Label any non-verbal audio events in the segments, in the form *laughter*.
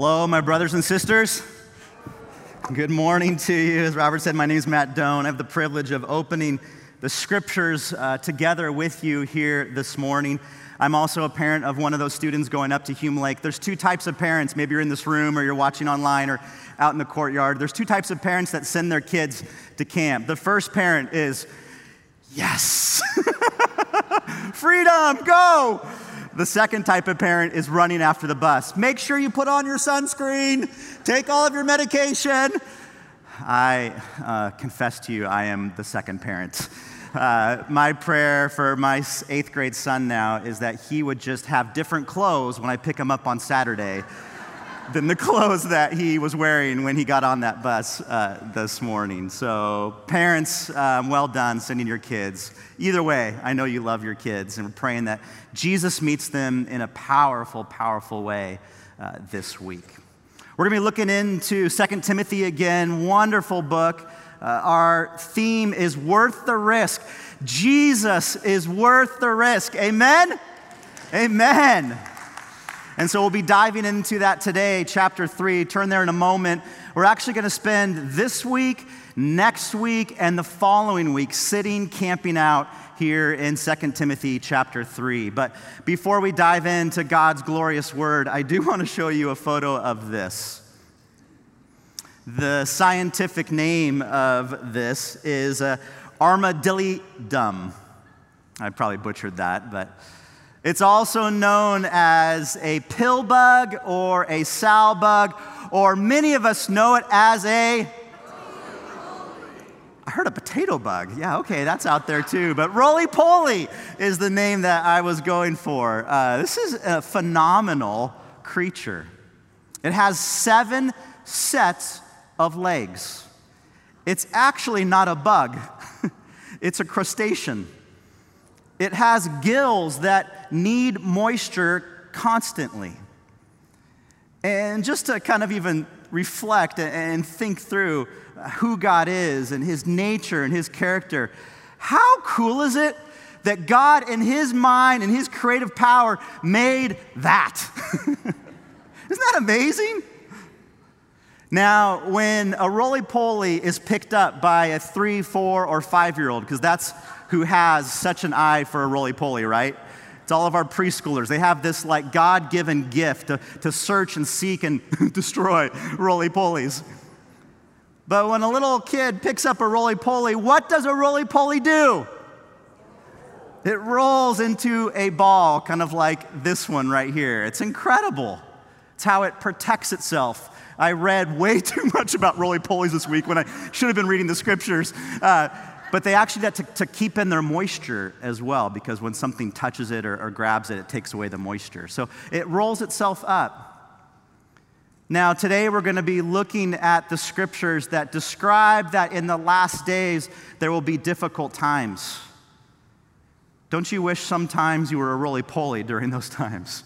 Hello, my brothers and sisters. Good morning to you. As Robert said, my name is Matt Doan. I have the privilege of opening the scriptures uh, together with you here this morning. I'm also a parent of one of those students going up to Hume Lake. There's two types of parents. Maybe you're in this room or you're watching online or out in the courtyard. There's two types of parents that send their kids to camp. The first parent is, yes, *laughs* freedom, go. The second type of parent is running after the bus. Make sure you put on your sunscreen, take all of your medication. I uh, confess to you, I am the second parent. Uh, my prayer for my eighth grade son now is that he would just have different clothes when I pick him up on Saturday than the clothes that he was wearing when he got on that bus uh, this morning. So, parents, um, well done sending your kids. Either way, I know you love your kids, and we're praying that Jesus meets them in a powerful, powerful way uh, this week. We're going to be looking into 2 Timothy again, wonderful book. Uh, our theme is worth the risk. Jesus is worth the risk. Amen? Amen. And so we'll be diving into that today, chapter three. Turn there in a moment. We're actually going to spend this week, next week, and the following week sitting, camping out here in 2 Timothy chapter 3. But before we dive into God's glorious word, I do *laughs* want to show you a photo of this. The scientific name of this is uh, armadillidum. I probably butchered that, but it's also known as a pill bug or a sow bug, or many of us know it as a. I heard a potato bug. Yeah, okay, that's out there too. But roly poly is the name that I was going for. Uh, this is a phenomenal creature. It has seven sets of legs. It's actually not a bug, *laughs* it's a crustacean. It has gills that need moisture constantly. And just to kind of even reflect and think through who God is and his nature and his character, how cool is it that God, in his mind and his creative power, made that? *laughs* Isn't that amazing? Now, when a roly poly is picked up by a three, four, or five year old, because that's who has such an eye for a roly poly, right? It's all of our preschoolers. They have this like God given gift to, to search and seek and *laughs* destroy roly polies. But when a little kid picks up a roly poly, what does a roly poly do? It rolls into a ball, kind of like this one right here. It's incredible. It's how it protects itself. I read way *laughs* too much about roly polies this week when I should have been reading the scriptures. Uh, but they actually got to, to, keep in their moisture as well, because when something touches it or, or grabs it, it takes away the moisture. So it rolls itself up. Now, today we're going to be looking at the scriptures that describe that in the last days there will be difficult times. Don't you wish sometimes you were a roly poly during those times?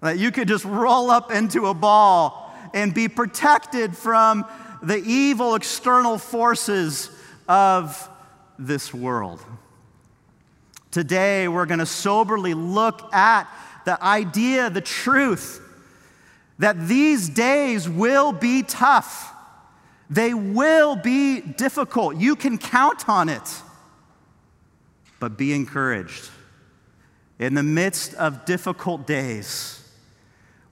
That you could just roll up into a ball and be protected from the evil external forces of this world. Today, we're going to soberly look at the idea, the truth, that these days will be tough. They will be difficult. You can count on it. But be encouraged. In the midst of difficult days,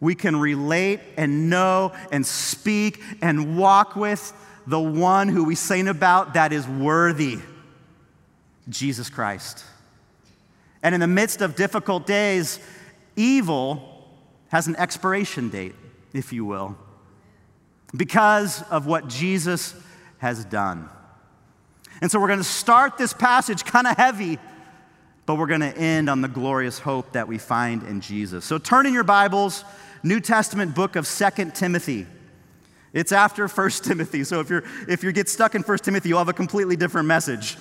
we can relate and know and speak and walk with the one who we sing about that is worthy Jesus Christ. And in the midst of difficult days, evil has an expiration date, if you will, because of what Jesus has done. And so we're going to start this passage kind of heavy, but we're going to end on the glorious hope that we find in Jesus. So turn in your Bibles, New Testament book of Second Timothy. It's after 1 Timothy. So if, you're, if you get stuck in 1 Timothy, you'll have a completely different message.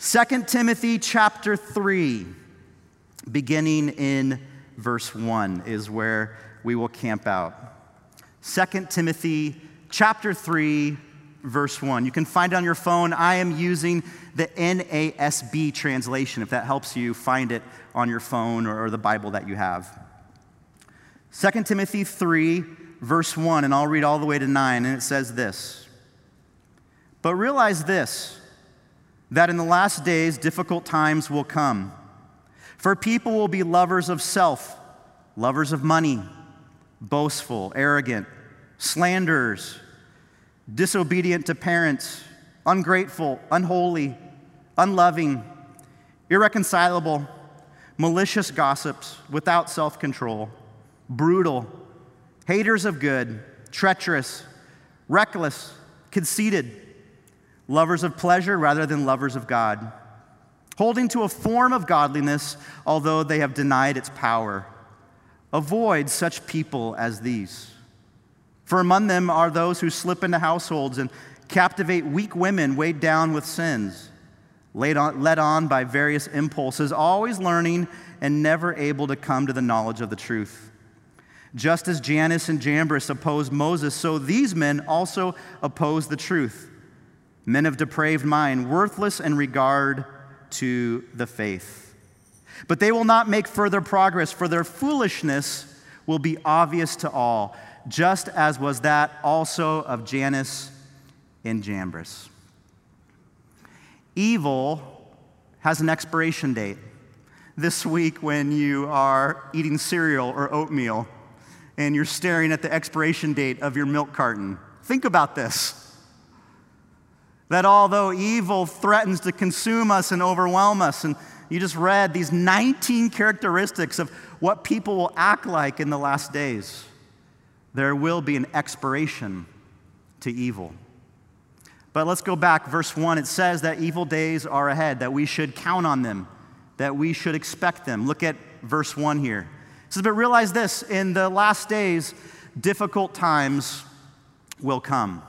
2 Timothy chapter 3, beginning in verse 1, is where we will camp out. 2 Timothy chapter 3, verse 1. You can find it on your phone. I am using the NASB translation, if that helps you find it on your phone or the Bible that you have. 2 Timothy 3, verse 1, and I'll read all the way to 9, and it says this But realize this, that in the last days difficult times will come. For people will be lovers of self, lovers of money, boastful, arrogant, slanderers, disobedient to parents, ungrateful, unholy, unloving, irreconcilable, malicious gossips, without self control, brutal, haters of good, treacherous, reckless, conceited, lovers of pleasure rather than lovers of God, holding to a form of godliness, although they have denied its power. Avoid such people as these. For among them are those who slip into households and captivate weak women weighed down with sins, on, led on by various impulses, always learning and never able to come to the knowledge of the truth. Just as Jannes and Jambres opposed Moses, so these men also oppose the truth. Men of depraved mind, worthless in regard to the faith. But they will not make further progress, for their foolishness will be obvious to all just as was that also of Jannes and Jambres. Evil has an expiration date. This week, when you are eating cereal or oatmeal and you're staring at the expiration date of your milk carton, think about this. That although evil threatens to consume us and overwhelm us, and you just read these 19 characteristics of what people will act like in the last days there will be an expiration to evil. But let's go back. Verse 1 it says that evil days are ahead, that we should count on them, that we should expect them. Look at verse 1 here. Says, But realize this in the last days, difficult times will come.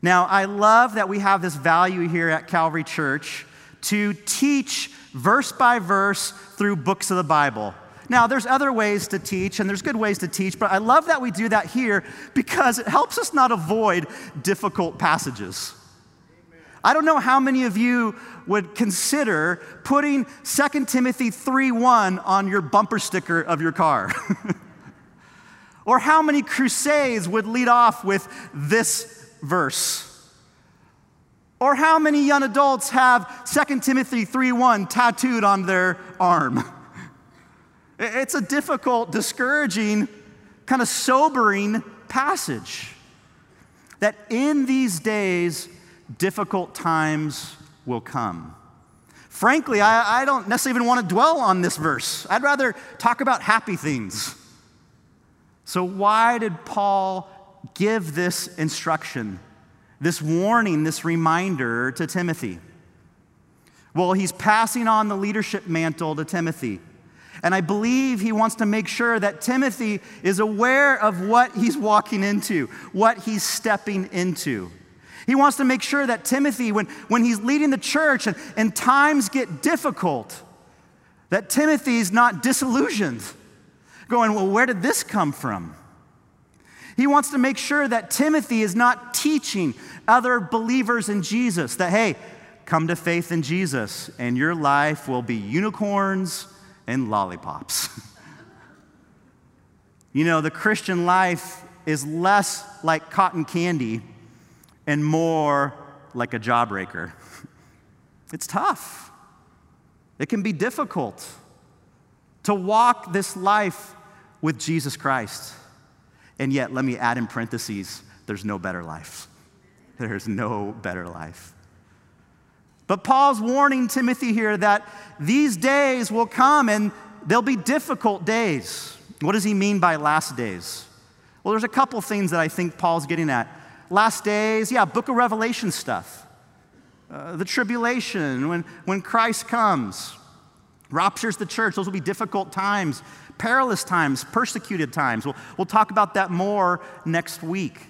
Now, I love that we have this value here at Calvary Church to teach verse by verse through books of the Bible. Now, there's other ways to teach, and there's good ways to teach, but I love that we do that here because it helps us not avoid difficult passages. I don't know how many of you would consider putting 2 Timothy 3:1 on your bumper sticker of your car. *laughs* or how many crusades would lead off with this verse. Or how many young adults have 2 Timothy 3:1 tattooed on their arm. *laughs* It's a difficult, discouraging, kind of sobering passage. That in these days, difficult times will come. Frankly, I, I, don't necessarily even want to dwell on this verse. I'd rather talk about happy things. So, why did Paul give this instruction, this warning, this reminder to Timothy? Well, he's passing on the leadership mantle to Timothy. And I believe he wants to make sure that Timothy is aware of what he's walking into, what he's stepping into. He wants to make sure that Timothy, when, when he's leading the church and, and times get difficult, that Timothy's not disillusioned, going, Well, where did this come from? He wants to make sure that Timothy is not teaching other believers in Jesus that, hey, come to faith in Jesus and your life will be unicorns and lollipops. *laughs* you know, the Christian life is less like cotton candy and more like a jawbreaker. *laughs* It's tough. It can be difficult to walk this life with Jesus Christ. And yet, let me add in parentheses there's no better life. *laughs* There's no better life. But Paul's warning Timothy here that these days will come and they'll be difficult days. What does he mean by last days? Well, there's a couple things that I think Paul's getting at. Last days, yeah, book of Revelation stuff. Uh, the tribulation, when, when Christ comes, raptures the church, those will be difficult times, perilous times, persecuted times. We'll, we'll talk about that more next week.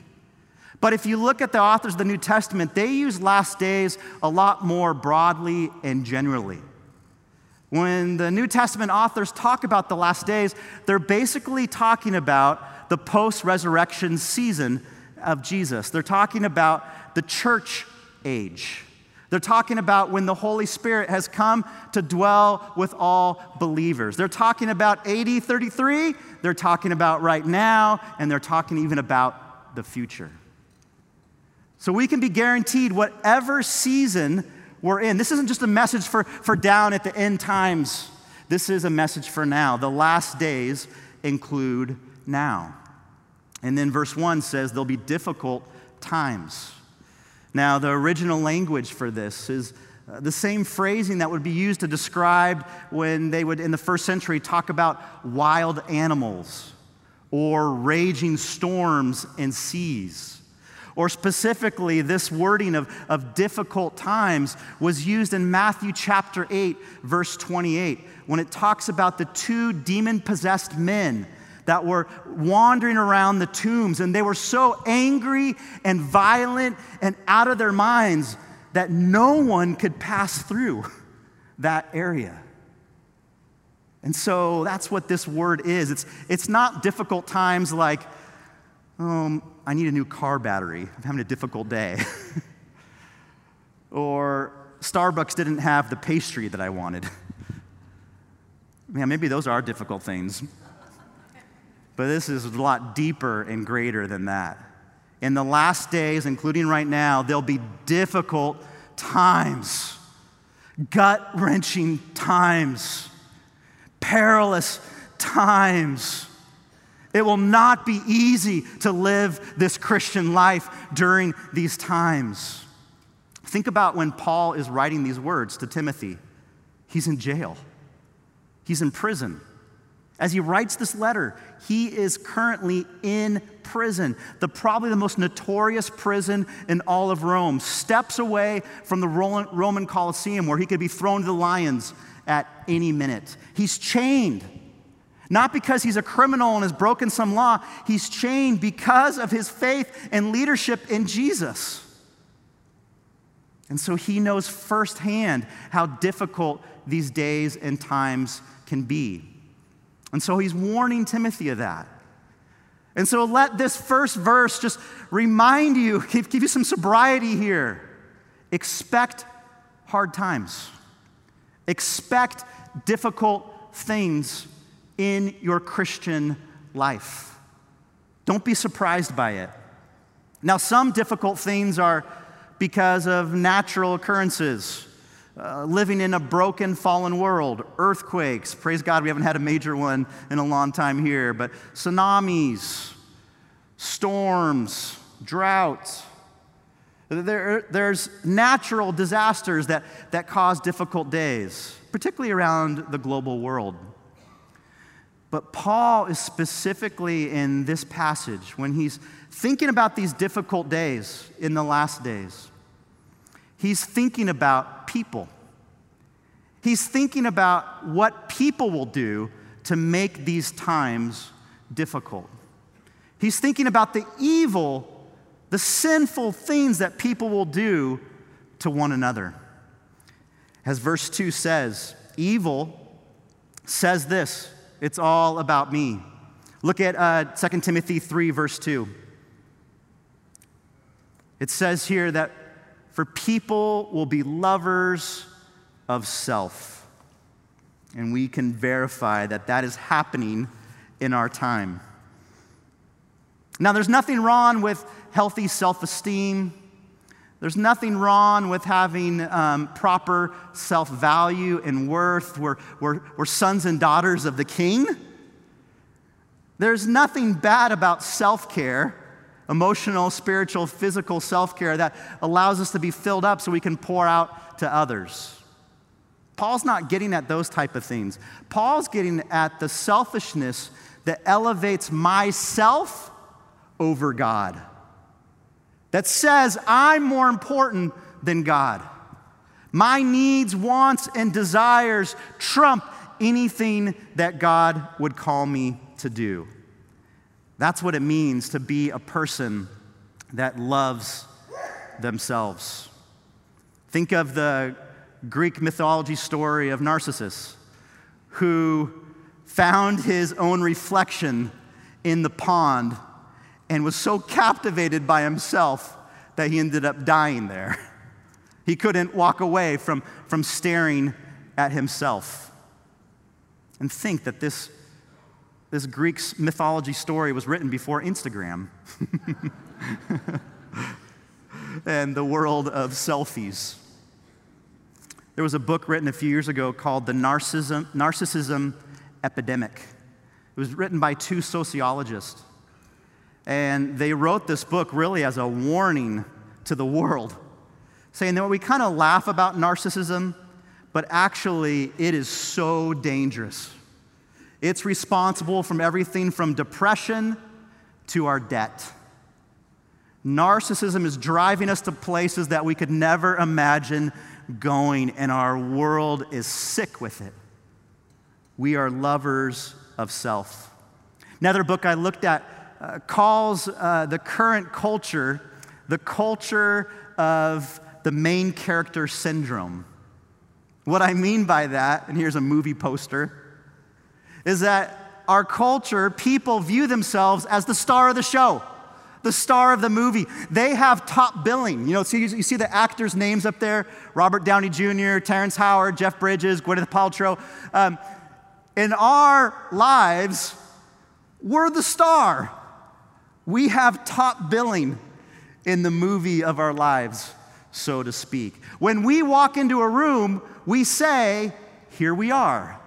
But if you look at the authors of the New Testament, they use last days a lot more broadly and generally. When the New Testament authors talk about the last days, they're basically talking about the post resurrection season of Jesus. They're talking about the church age. They're talking about when the Holy Spirit has come to dwell with all believers. They're talking about AD 33, they're talking about right now, and they're talking even about the future. So we can be guaranteed whatever season we're in. This isn't just a message for, for down at the end times. This is a message for now. The last days include now. And then verse 1 says there'll be difficult times. Now, the original language for this is uh, the same phrasing that would be used to describe when they would, in the first century, talk about wild animals or raging storms and seas. Or specifically, this wording of, of difficult times was used in Matthew chapter 8, verse 28, when it talks about the two demon possessed men that were wandering around the tombs, and they were so angry and violent and out of their minds that no one could pass through *laughs* that area. And so that's what this word is. It's, it's not difficult times like, um, I need a new car battery. I'm having a difficult day. *laughs* or Starbucks didn't have the pastry that I wanted. *laughs* Man, maybe those are difficult things. But this is a lot deeper and greater than that. In the last days, including right now, there'll be difficult times, gut wrenching times, perilous times it will not be easy to live this Christian life during these times. Think about when Paul is writing these words to Timothy. He's in jail, he's in prison. As he writes this letter, he is currently in prison, the probably the most notorious prison in all of Rome, steps away from the Roman Colosseum where he could be thrown to the lions at any minute. He's chained not because he's a criminal and has broken some law, he's chained because of his faith and leadership in Jesus. And so he knows firsthand how difficult these days and times can be. And so he's warning Timothy of that. And so let this first verse just remind you, *laughs* give, give you some sobriety here. Expect hard times, expect difficult things in your Christian life. Don't be surprised by it. Now, some difficult things are because of natural occurrences. Uh, living in a broken, fallen world, earthquakes. Praise God, we haven't had a major one in a long time here, but tsunamis, storms, droughts. There, there's natural disasters that, that cause difficult days, particularly around the global world. But Paul is specifically in this passage when he's thinking about these difficult days in the last days. He's thinking about people. He's thinking about what people will do to make these times difficult. He's thinking about the evil, the sinful things that people will do to one another. As verse 2 says, evil says this it's all about me. Look at uh, 2 Timothy 3, verse 2. It says here that for people will be lovers of self. And we can verify that that is happening in our time. Now, there's nothing wrong with healthy self esteem. There's nothing wrong with having um, proper self value and worth. We're, we're, we're sons and daughters of the king. There's nothing bad about self care, emotional, spiritual, physical self care that allows us to be filled up so we can pour out to others. Paul's not getting at those type of things. Paul's getting at the selfishness that elevates myself over God that says I'm more important than God. My needs, wants, and desires trump anything that God would call me to do. That's what it means to be a person that loves themselves. Think of the Greek mythology story of Narcissus, who found his own reflection in the pond and was so captivated by himself that he ended up dying there. *laughs* He couldn't walk away from, from staring at himself. And think that this, this Greek mythology story was written before Instagram *laughs* and the world of selfies. There was a book written a few years ago called The Narcissism, Narcissism Epidemic. It was written by two sociologists. And they wrote this book really as a warning to the world, saying that we kind of laugh about narcissism, but actually it is so dangerous. It's responsible from everything from depression to our debt. Narcissism is driving us to places that we could never imagine going, and our world is sick with it. We are lovers of self. Another book I looked at uh, calls uh, the current culture the culture of the main character syndrome. What I mean by that, and here's a movie poster, is that our culture, people view themselves as the star of the show the star of the movie. They have top billing. You know, see, you see the actors' names up there Robert Downey Jr., Terrence Howard, Jeff Bridges, Gwyneth Paltrow. Um, in our lives, we're the star. We have top billing in the movie of our lives, so to speak. When we walk into a room, we say, Here we are,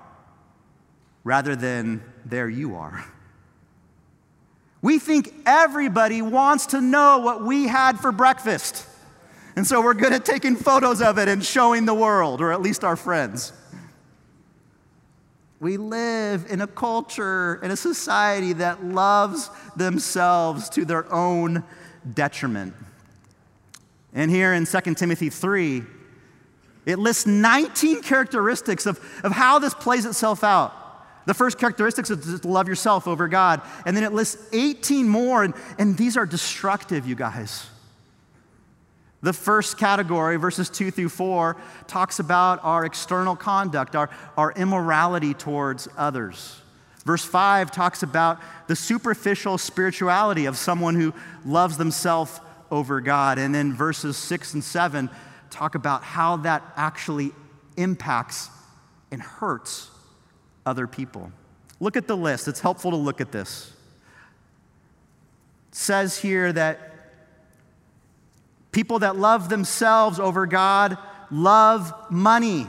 rather than There you are. We think everybody wants to know what we had for breakfast. And so we're good at taking photos of it and showing the world, or at least our friends. We live in a culture, in a society that loves themselves to their own detriment. And here in 2 Timothy 3, it lists 19 characteristics of, of how this plays itself out. The first characteristics is to love yourself over God. And then it lists 18 more, and, and these are destructive, you guys. The first category, verses 2 through 4, talks about our external conduct, our, our immorality towards others. Verse 5 talks about the superficial spirituality of someone who loves themselves over God. And then verses 6 and 7 talk about how that actually impacts and hurts other people. Look at the list. It's helpful to look at this. It says here that people that love themselves over God love money.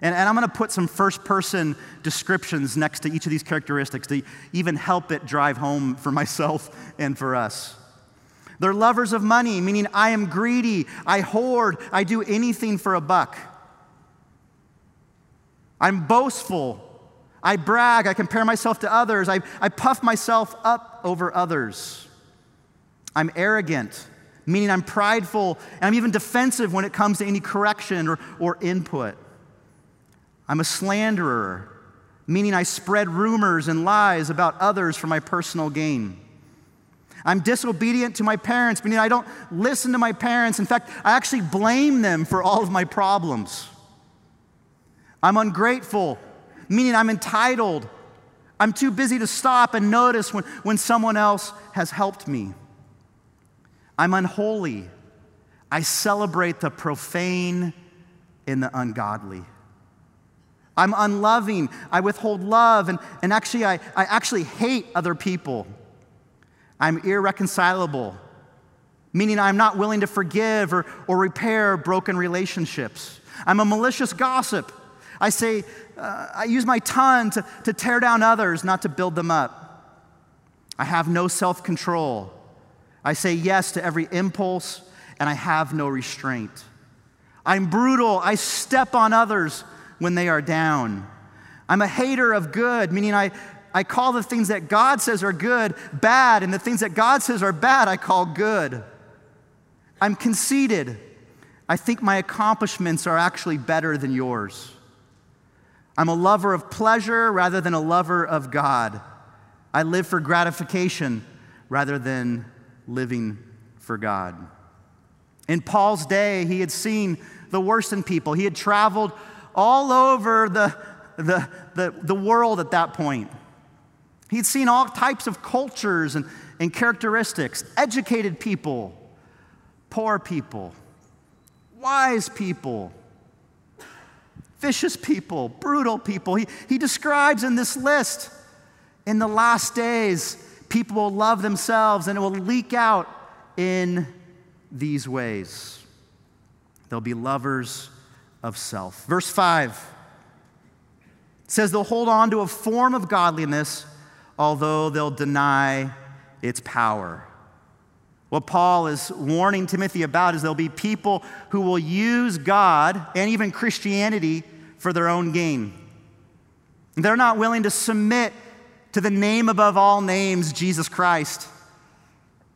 And, and I'm going to put some first person descriptions next to each of these characteristics to even help it drive home for *laughs* myself and for us. They're lovers of money, meaning I am greedy, I hoard, I do anything for a buck. I'm boastful. I brag. I compare myself to others. I, I puff myself up over others. I'm arrogant, meaning I'm prideful and I'm even defensive when it comes to any correction or, or input. I'm a slanderer, meaning I spread rumors and lies about others for my personal gain. I'm disobedient to my parents, meaning I don't listen to my parents. In fact, I actually blame them for all of my problems. I'm ungrateful, meaning I'm entitled. I'm too busy to stop and notice when, when someone else has helped me. I'm unholy. I celebrate the profane in the ungodly. I'm unloving. I withhold love. And, and actually, I, I actually hate other people. I'm irreconcilable, meaning I'm not willing to forgive or, or repair broken relationships. I'm a malicious gossip. I say, uh, I use my tongue to, to tear down others, not to build them up. I have no self control. I say yes to every impulse, and I have no restraint. I'm brutal. I step on others when they are down. I'm a hater of good, meaning I, I call the things that God says are good bad, and the things that God says are bad, I call good. I'm conceited. I think my accomplishments are actually better than yours. I'm a lover of pleasure rather than a lover of God. I live for gratification rather than living for God. In Paul's day, he had seen the worst in people. He had traveled all over the, the, the, the world at that point. He'd seen all types of cultures and, and characteristics educated people, poor people, wise people, vicious people, brutal people. He, he describes in this list in the last days, people will love themselves and it will leak out in these ways. They'll be lovers of self. Verse 5 says they'll hold on to a form of godliness, although they'll deny its power. What Paul is warning Timothy about is there'll be people who will use God and even Christianity for their own gain. They're not willing to submit to the name above all names, Jesus Christ.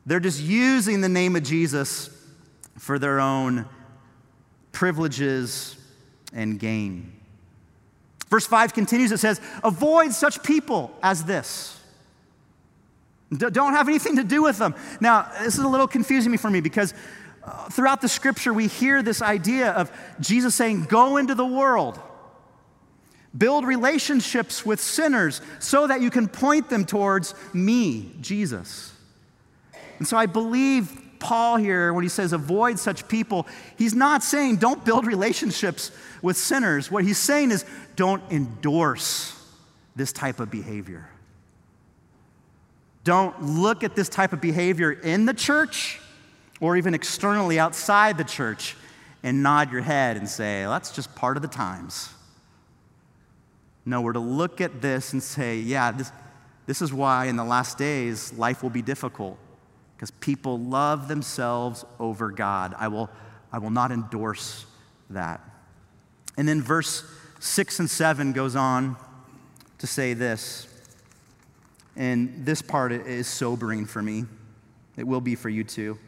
They're just using the name of Jesus for their own privileges and gain. Verse 5 continues it says, Avoid such people as this. Don't have anything to do with them. Now, this is a little confusing for me because uh, throughout the scripture we hear this idea of Jesus saying, Go into the world. Build relationships with sinners so that you can point them towards me, Jesus. And so I believe Paul here, when he says avoid such people, he's not saying don't build relationships with sinners. What he's saying is don't endorse this type of behavior. Don't look at this type of behavior in the church or even externally outside the church and nod your head and say, that's just part of the times. No, we're to look at this and say, yeah, this, this is why in the last days life will be difficult because people love themselves over God. I will, I will not endorse that. And then verse 6 and 7 goes on to say this. And this part is sobering for me. It will be for you too.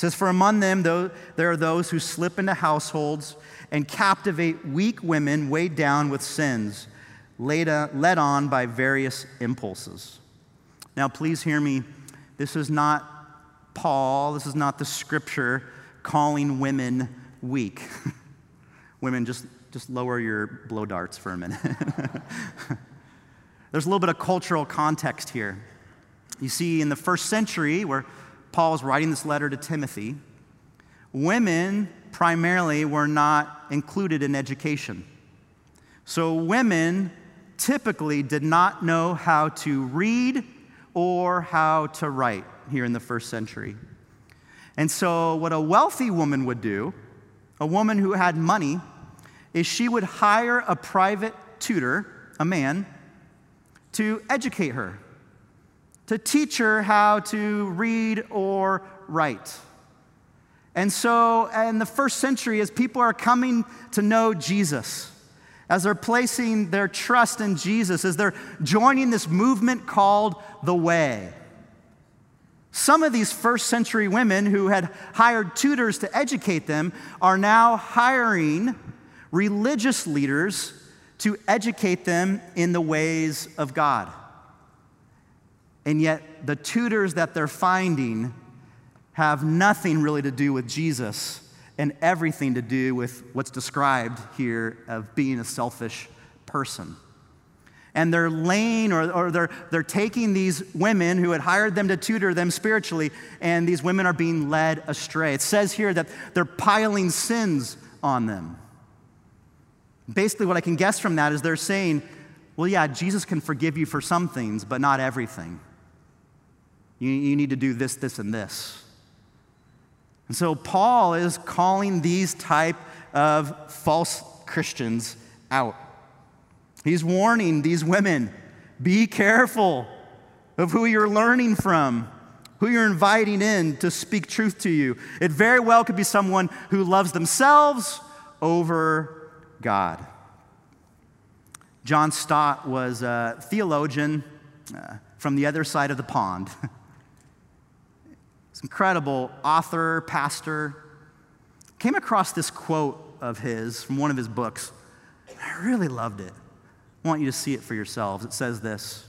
It says, For among them, though, there are those who slip into households and captivate weak women weighed down with sins, uh, led on by various impulses. Now, please hear me. This is not Paul, this is not the scripture calling women weak. *laughs* women, just, just lower your blow darts for a minute. *laughs* There's a little bit of cultural context here. You see, in the first century, where Paul is writing this letter to Timothy, women primarily were not included in education. So women typically did not know how to read or how to write here in the first century. And so, what a wealthy woman would do, a woman who had money, is she would hire a private tutor, a man, to educate her, to teach her how to read or write. And so, in the first century, as people are coming to know Jesus, as they're placing their trust in Jesus, as they're joining this movement called the Way, some of these first century women who had hired tutors to educate them are now hiring religious leaders to educate them in the ways of God. And yet, the tutors that they're finding have nothing really to do with Jesus and everything to do with what's described here of being a selfish person. And they're laying or, or they're, they're taking these women who had hired them to tutor them spiritually, and these women are being led astray. It says here that they're piling sins on them. Basically, what I can guess from that is they're saying, well, yeah, Jesus can forgive you for some things, but not everything. You, you need to do this, this, and this. And so Paul is calling these type of false Christians out. He's warning these women be careful of who you're learning from, who you're inviting in to speak truth to you. It very well could be someone who loves themselves over God. John Stott was a theologian uh, from the other side of the pond. *laughs* Incredible author, pastor. Came across this quote of his from one of his books. I really loved it. I want you to see it for yourselves. It says this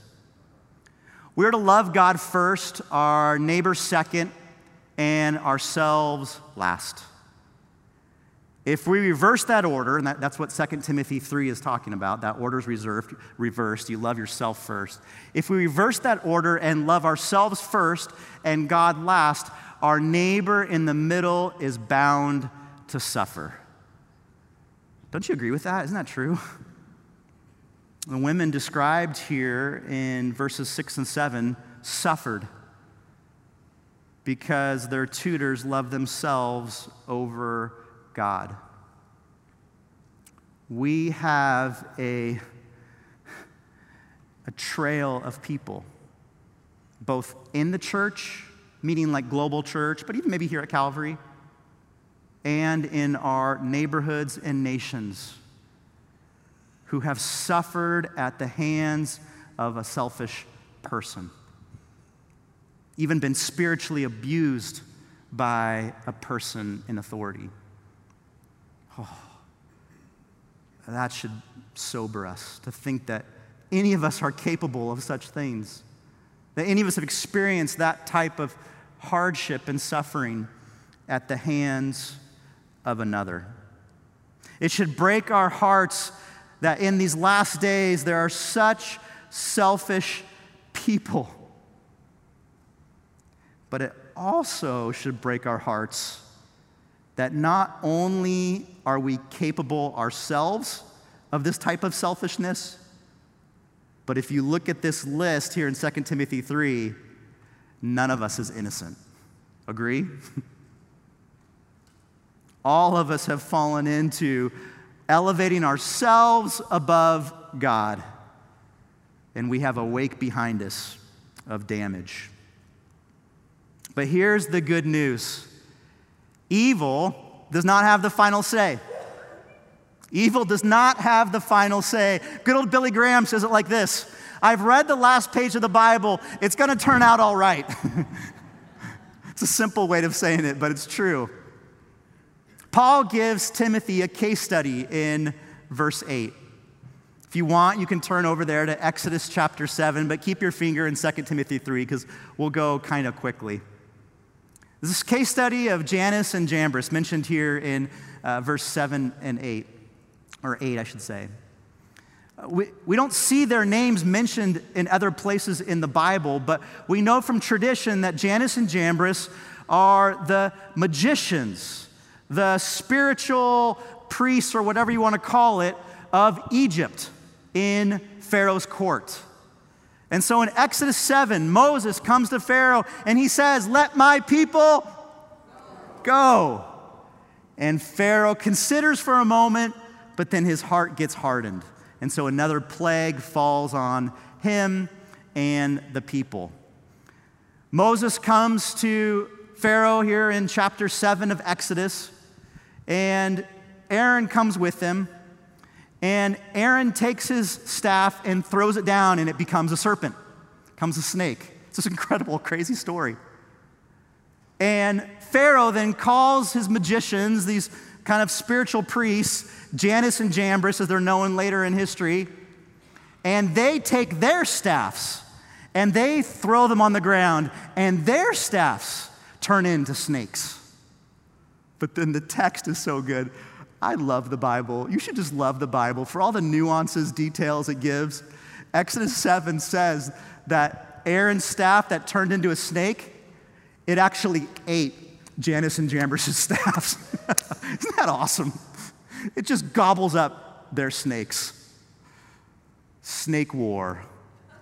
We're to love God first, our neighbor second, and ourselves last. If we reverse that order, and that, that's what 2 Timothy 3 is talking about, that order is reserved, reversed. You love yourself first. If we reverse that order and love ourselves first and God last, our neighbor in the middle is bound to suffer. Don't you agree with that? Isn't that true? *laughs* The women described here in verses 6 and 7 suffered because their tutors loved themselves over God. We have a, a trail of people, both in the church, meaning like global church, but even maybe here at Calvary, and in our neighborhoods and nations who have suffered at the hands of a selfish person even been spiritually abused by a person in authority. Oh, that should sober us to think that any of us are capable of such things, that any of us have experienced that type of hardship and suffering at the hands of another. It should break our hearts that in these last days there are such selfish people. But it also should break our hearts that not only are we capable ourselves of this type of selfishness, but if you look at this list here in 2 Timothy 3, none of us is innocent. Agree? *laughs* All of us have fallen into elevating ourselves above God, and we have a wake behind us of damage. But here's the good news evil does not have the final say. Evil does not have the final say. Good old Billy Graham says it like this I've read the last page of the Bible, it's going to turn out all right. *laughs* it's a simple way of saying it, but it's true. Paul gives Timothy a case study in verse 8. If you want, you can turn over there to Exodus chapter 7, but keep your finger in 2 Timothy 3 because we'll go kind of quickly. This case study of Jannes and Jambres mentioned here in uh, verse 7 and 8, or 8, I should say. We, we don't see their names mentioned in other places in the Bible, but we know from tradition that Jannes and Jambres are the magicians, the spiritual priests, or whatever you want to call it, of Egypt in Pharaoh's court. And so in Exodus 7, Moses comes to Pharaoh and he says, Let my people go. And Pharaoh considers for a moment, but then his heart gets hardened. And so another plague falls on him and the people. Moses comes to Pharaoh here in chapter 7 of Exodus, and Aaron comes with him. And Aaron takes his staff and throws it down, and it becomes a serpent, becomes a snake. It's this *laughs* incredible, crazy story. And Pharaoh then calls his magicians, these kind of spiritual priests, Jannes and Jambres, as they're known later in history, and they take their staffs and they throw them on the ground, and their staffs turn into snakes. But then the text is so good. I love the Bible. You should just love the Bible for all the nuances, details it gives. Exodus 7 says that Aaron's staff that turned into a snake, it actually ate Jannes and Jambres' *laughs* staffs. *laughs* Isn't that awesome? It just gobbles up their snakes. Snake war,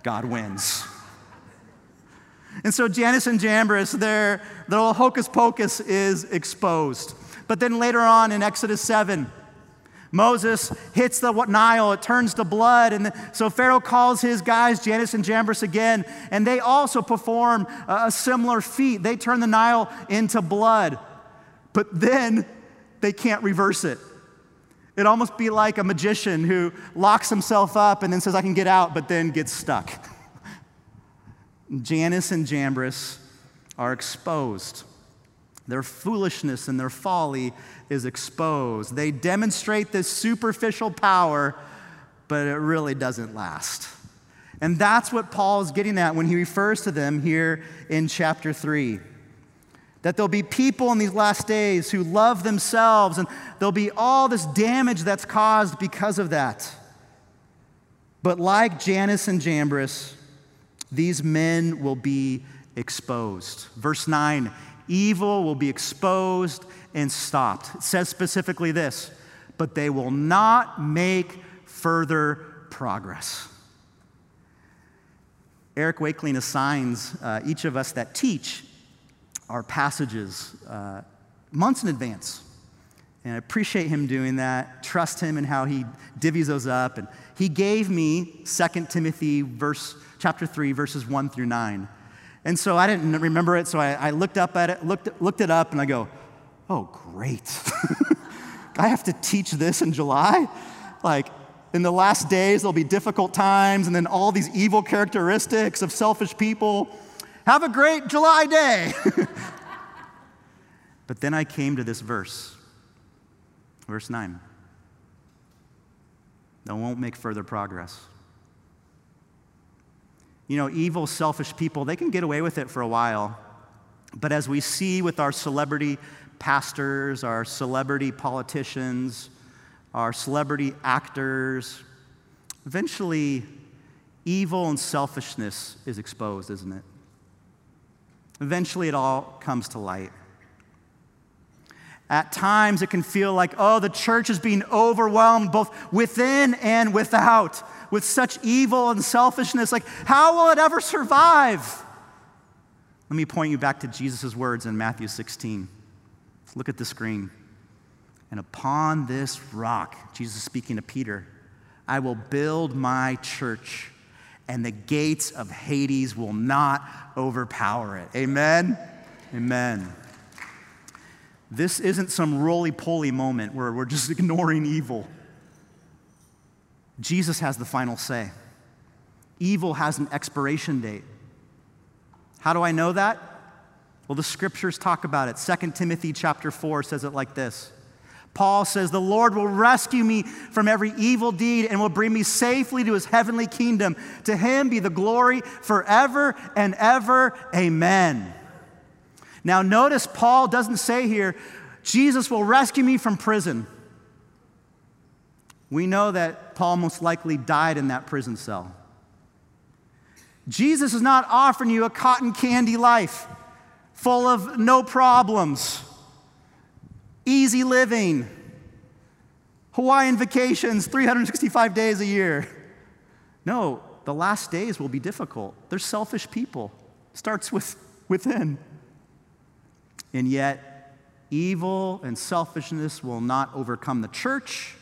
God wins. And so Jannes and Jambres, their, their little hocus pocus is exposed. But then later on in Exodus 7, Moses hits the Nile, it turns to blood. And so Pharaoh calls his guys, Jannes and Jambres, again, and they also perform a similar feat. They turn the Nile into blood, but then they can't reverse it. It'd almost be like a magician who locks himself up and then says, I can get out, but then gets stuck. *laughs* Jannes and Jambres are exposed. Their foolishness and their folly is exposed. They demonstrate this superficial power, but it really doesn't last. And that's what Paul is getting at when he refers to them here in chapter 3. That there'll be people in these last days who love themselves, and there'll be all this damage that's caused because of that. But like Jannes and Jambres, these men will be exposed. Verse 9 Evil will be exposed and stopped. It says specifically this, but they will not make further progress. Eric Wakeling assigns uh, each of us that teach our passages uh, months in advance. And I appreciate him doing that. Trust him in how he divvies those up. And he gave me 2 Timothy verse, chapter 3, verses 1 through 9. And so I didn't remember it, so I, I looked up at it, looked, looked it up, and I go, oh, great. *laughs* I have to teach this in July? Like, in the last days, there'll be difficult times, and then all these evil characteristics of selfish people. Have a great July day. *laughs* but then I came to this verse Verse 9. They won't make further progress. You know, evil, selfish people, they can get away with it for a while. But as we see with our celebrity pastors, our celebrity politicians, our celebrity actors, eventually evil and selfishness is exposed, isn't it? Eventually it all comes to light. At times, it can feel like, oh, the church is being overwhelmed both within and without with such evil and selfishness. Like, how will it ever survive? Let me point you back to Jesus' words in Matthew 16. Look at the screen. And upon this rock, Jesus speaking to Peter, I will build my church, and the gates of Hades will not overpower it. Amen? Amen. This isn't some roly poly moment where we're just *laughs* ignoring evil. Jesus has the final say. Evil has an expiration date. How do I know that? Well, the scriptures talk about it. 2 Timothy chapter 4 says it like this. Paul says, The Lord will rescue me from every evil deed and will bring me safely to his heavenly kingdom. To him be the glory forever and ever. Amen. Now, notice Paul doesn't say here, Jesus will rescue me from prison. We know that Paul most likely died in that prison cell. Jesus is not offering you a cotton candy life full of no problems, easy living, Hawaiian vacations 365 days a year. No, the last days will be difficult. They're selfish people. Starts with within. And yet, evil and selfishness will not overcome the church.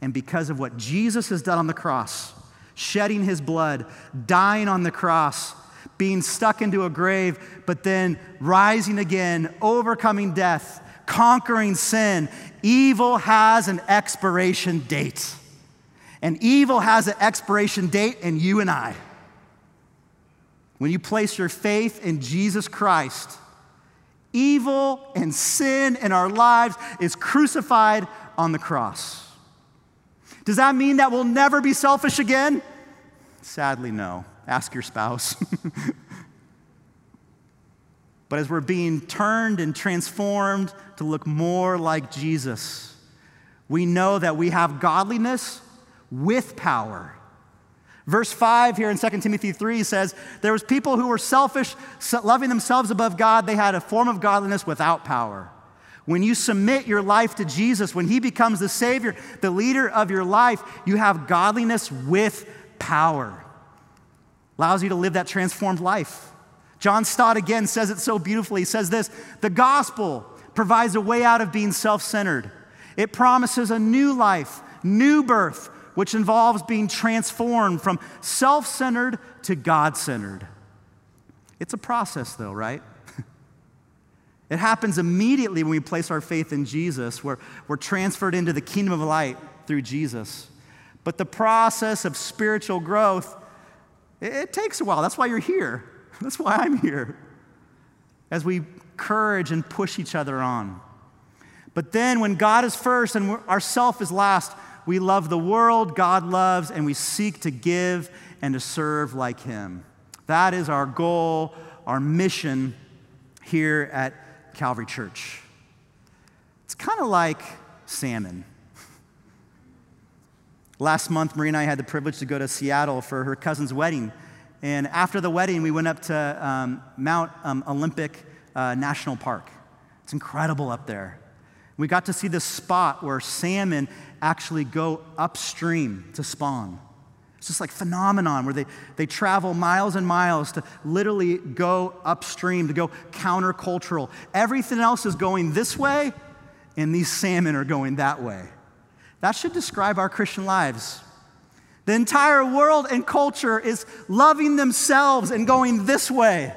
And because of what Jesus has done on the cross, shedding his blood, dying on the cross, being stuck into a grave, but then rising again, overcoming death, conquering sin, evil has an expiration date. And evil has an expiration date in you and I. When you place your faith in Jesus Christ, Evil and sin in our lives is crucified on the cross. Does that mean that we'll never be selfish again? Sadly, no. Ask your spouse. *laughs* but as we're being turned and transformed to look more like Jesus, we know that we have godliness with power. Verse 5 here in 2 Timothy 3 says, There was people who were selfish, loving themselves above God. They had a form of godliness without power. When you submit your life to Jesus, when He becomes the Savior, the leader of your life, you have godliness with power. Allows you to live that transformed life. John Stott again says it so beautifully. He says this The gospel provides a way out of being self centered, it promises a new life, new birth which involves being transformed from self centered to God centered. It's a process, though, right? It happens immediately when we place our faith in Jesus, where we're transferred into the kingdom of light through Jesus. But the process of spiritual growth, it, it takes a while. That's why you're here. *laughs* That's why I'm here. As we courage and push each other on. But then when God is first and our self is last, we love the world God loves, and we seek to give and to serve like Him. That is our goal, our mission here at Calvary Church. It's kind of like salmon. Last month, Marie and I had the privilege to go to Seattle for her cousin's wedding. And after the wedding, we went up to um, Mount um, Olympic uh, National Park. It's incredible up there. We got to see this spot where salmon actually go upstream to spawn. It's just like phenomenon where they, they travel miles and miles to literally go upstream, to go countercultural. Everything else is going this way, and these salmon are going that way. That should describe our Christian lives. The entire world and culture is loving themselves and going this way.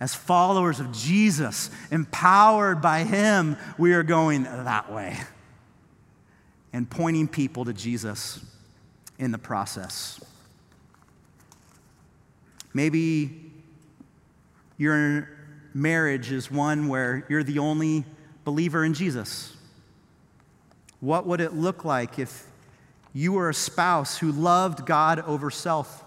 As followers of Jesus, empowered by Him, we are going that way and pointing people to Jesus in the process. Maybe your marriage is one where you're the only believer in Jesus. What would it look like if you were a spouse who loved God over self,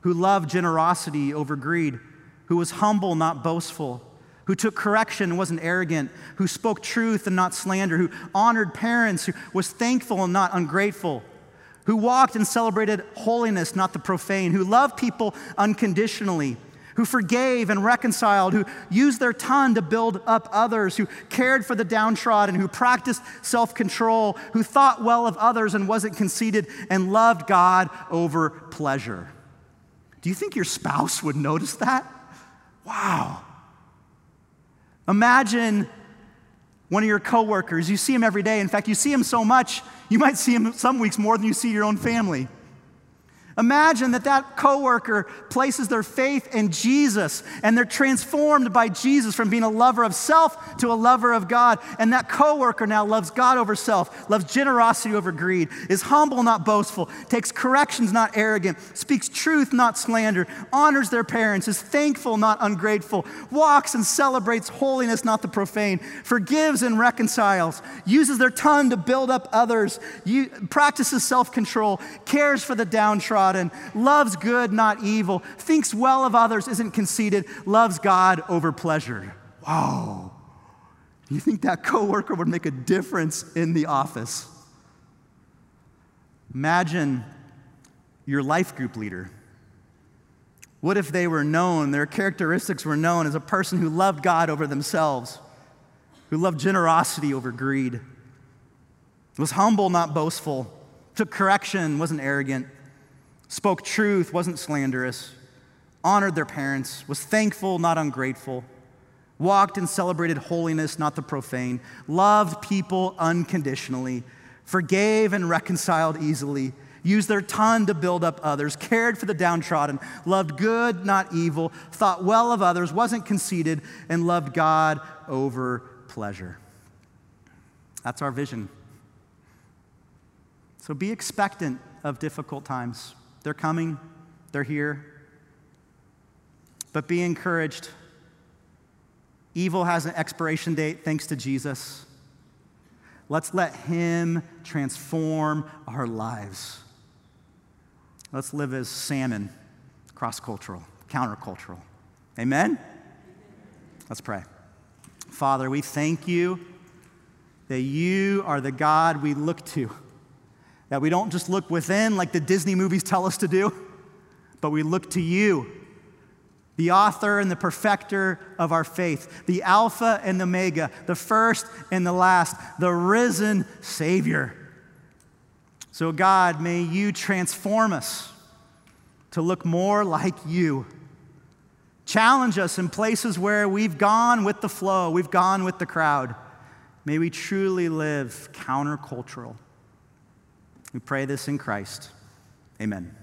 who loved generosity over greed, who was humble, not boastful, who took correction and wasn't arrogant, who spoke truth and not slander, who honored parents, who was thankful and not ungrateful, who walked and celebrated holiness, not the profane, who loved people unconditionally, who forgave and reconciled, who used their tongue to build up others, who cared for the downtrodden, who practiced self control, who thought well of others and wasn't conceited, and loved God over pleasure. Do you think your spouse would notice that? Wow. Imagine one of your coworkers, you see him every day. In fact, you see him so much, you might see him some weeks more than you see your own family. Imagine that that coworker places their faith in Jesus and they're transformed by Jesus from being a lover of self to a lover of God. And that coworker now loves God over self, loves generosity over greed, is humble, not boastful, takes corrections, not arrogant, speaks truth, not slander, honors their parents, is thankful, not ungrateful, walks and celebrates holiness, not the profane, forgives and reconciles, uses their tongue to build up others, practices self control, cares for the downtrodden downtrodden, loves good, not evil, thinks well of others, isn't conceited, loves God over pleasure. Wow. You think that coworker would make a difference in the office? Imagine your life group leader. What if they were known, their characteristics were known as a person who loved God over themselves, who loved generosity over greed, was humble, not boastful, took correction, wasn't arrogant, spoke truth, wasn't slanderous, honored their parents, was thankful, not ungrateful, walked and celebrated holiness, not the profane, loved people unconditionally, forgave and reconciled easily, used their tongue to build up others, cared for the downtrodden, loved good, not evil, thought well of others, wasn't conceited, and loved God over pleasure. That's our vision. So be expectant of difficult times. They're coming, they're here. But be encouraged. Evil has an expiration date thanks to Jesus. Let's let Him transform our lives. Let's live as salmon, cross cultural, countercultural. Amen? Let's pray. Father, we thank you that you are the God we look to. That we don't just look within like the Disney movies tell us to do, but we look to you, the author and the perfecter of our faith, the Alpha and the Omega, the first and the last, the risen Savior. So, God, may you transform us to look more like you. Challenge us in places where we've gone with the flow, we've gone with the crowd. May we truly live countercultural. We pray this in Christ. Amen.